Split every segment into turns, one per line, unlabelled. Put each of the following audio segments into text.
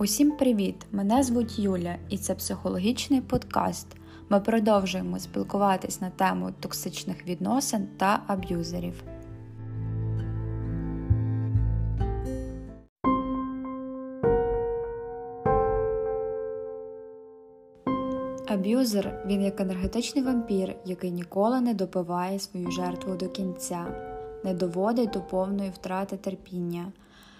Усім привіт! Мене звуть Юля, і це психологічний подкаст. Ми продовжуємо спілкуватись на тему токсичних відносин та аб'юзерів. Аб'юзер він як енергетичний вампір, який ніколи не допиває свою жертву до кінця, не доводить до повної втрати терпіння.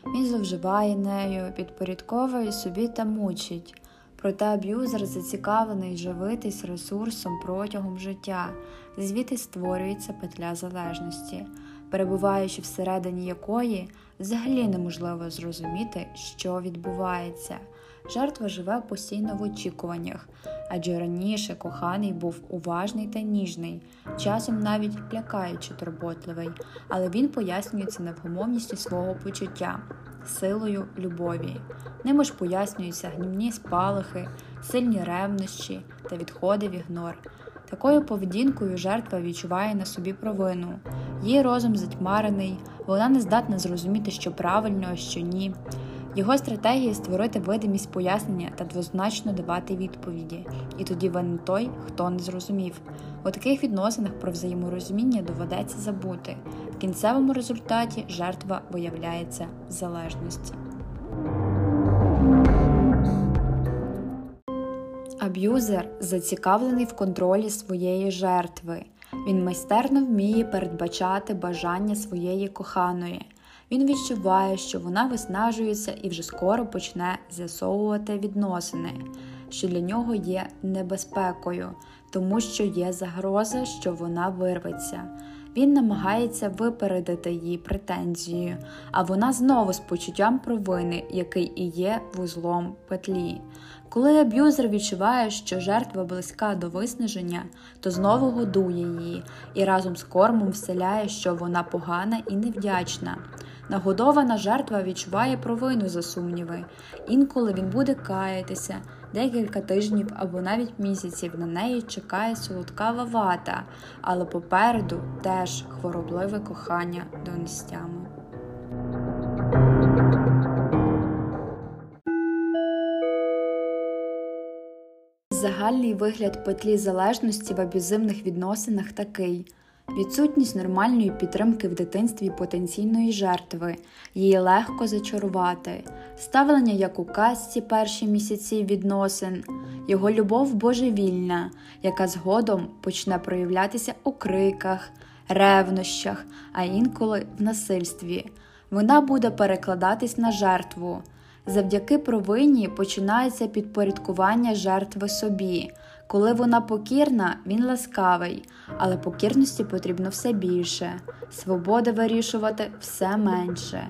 Він зловживає нею, підпорядковує собі та мучить. Проте аб'юзер зацікавлений живитись ресурсом протягом життя, звідти створюється петля залежності, перебуваючи всередині якої взагалі неможливо зрозуміти, що відбувається. Жертва живе постійно в очікуваннях, адже раніше коханий був уважний та ніжний, часом навіть лякаючи турботливий, але він пояснюється невгомовністю свого почуття, силою любові. Ними ж пояснюються гнівні спалахи, сильні ревнощі та відходи в ігнор. Такою поведінкою жертва відчуває на собі провину. Її розум затьмарений, вона не здатна зрозуміти, що правильно, а що ні. Його стратегія створити видимість пояснення та двозначно давати відповіді, і тоді винен той, хто не зрозумів. У таких відносинах про взаєморозуміння доведеться забути. В кінцевому результаті жертва виявляється в залежності. Аб'юзер зацікавлений в контролі своєї жертви. Він майстерно вміє передбачати бажання своєї коханої. Він відчуває, що вона виснажується і вже скоро почне з'ясовувати відносини, що для нього є небезпекою, тому що є загроза, що вона вирветься. Він намагається випередити її претензію, а вона знову з почуттям провини, який і є вузлом петлі. Коли аб'юзер відчуває, що жертва близька до виснаження, то знову годує її і разом з кормом вселяє, що вона погана і невдячна. Нагодована жертва відчуває провину за сумніви. Інколи він буде каятися, декілька тижнів або навіть місяців на неї чекає солодкава вата, але попереду теж хворобливе кохання до нестями. Загальний вигляд петлі залежності в аб'юзивних відносинах такий. Відсутність нормальної підтримки в дитинстві потенційної жертви, її легко зачарувати, ставлення як у казці перші місяці відносин, його любов божевільна, яка згодом почне проявлятися у криках, ревнощах, а інколи в насильстві. Вона буде перекладатись на жертву. Завдяки провині починається підпорядкування жертви собі. Коли вона покірна, він ласкавий, але покірності потрібно все більше, свободи вирішувати все менше.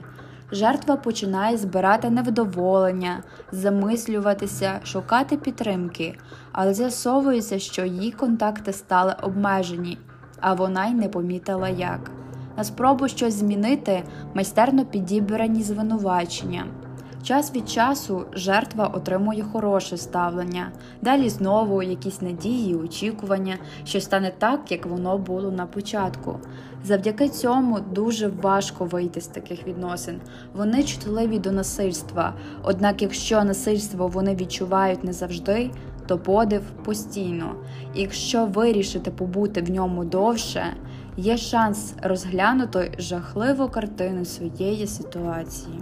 Жертва починає збирати невдоволення, замислюватися, шукати підтримки, але з'ясовується, що її контакти стали обмежені, а вона й не помітила як. На спробу щось змінити майстерно підібрані звинувачення. Час від часу жертва отримує хороше ставлення, далі знову якісь надії, очікування, що стане так, як воно було на початку. Завдяки цьому дуже важко вийти з таких відносин. Вони чутливі до насильства. Однак, якщо насильство вони відчувають не завжди, то подив постійно. Якщо вирішити побути в ньому довше, є шанс розглянути жахливу картину своєї ситуації.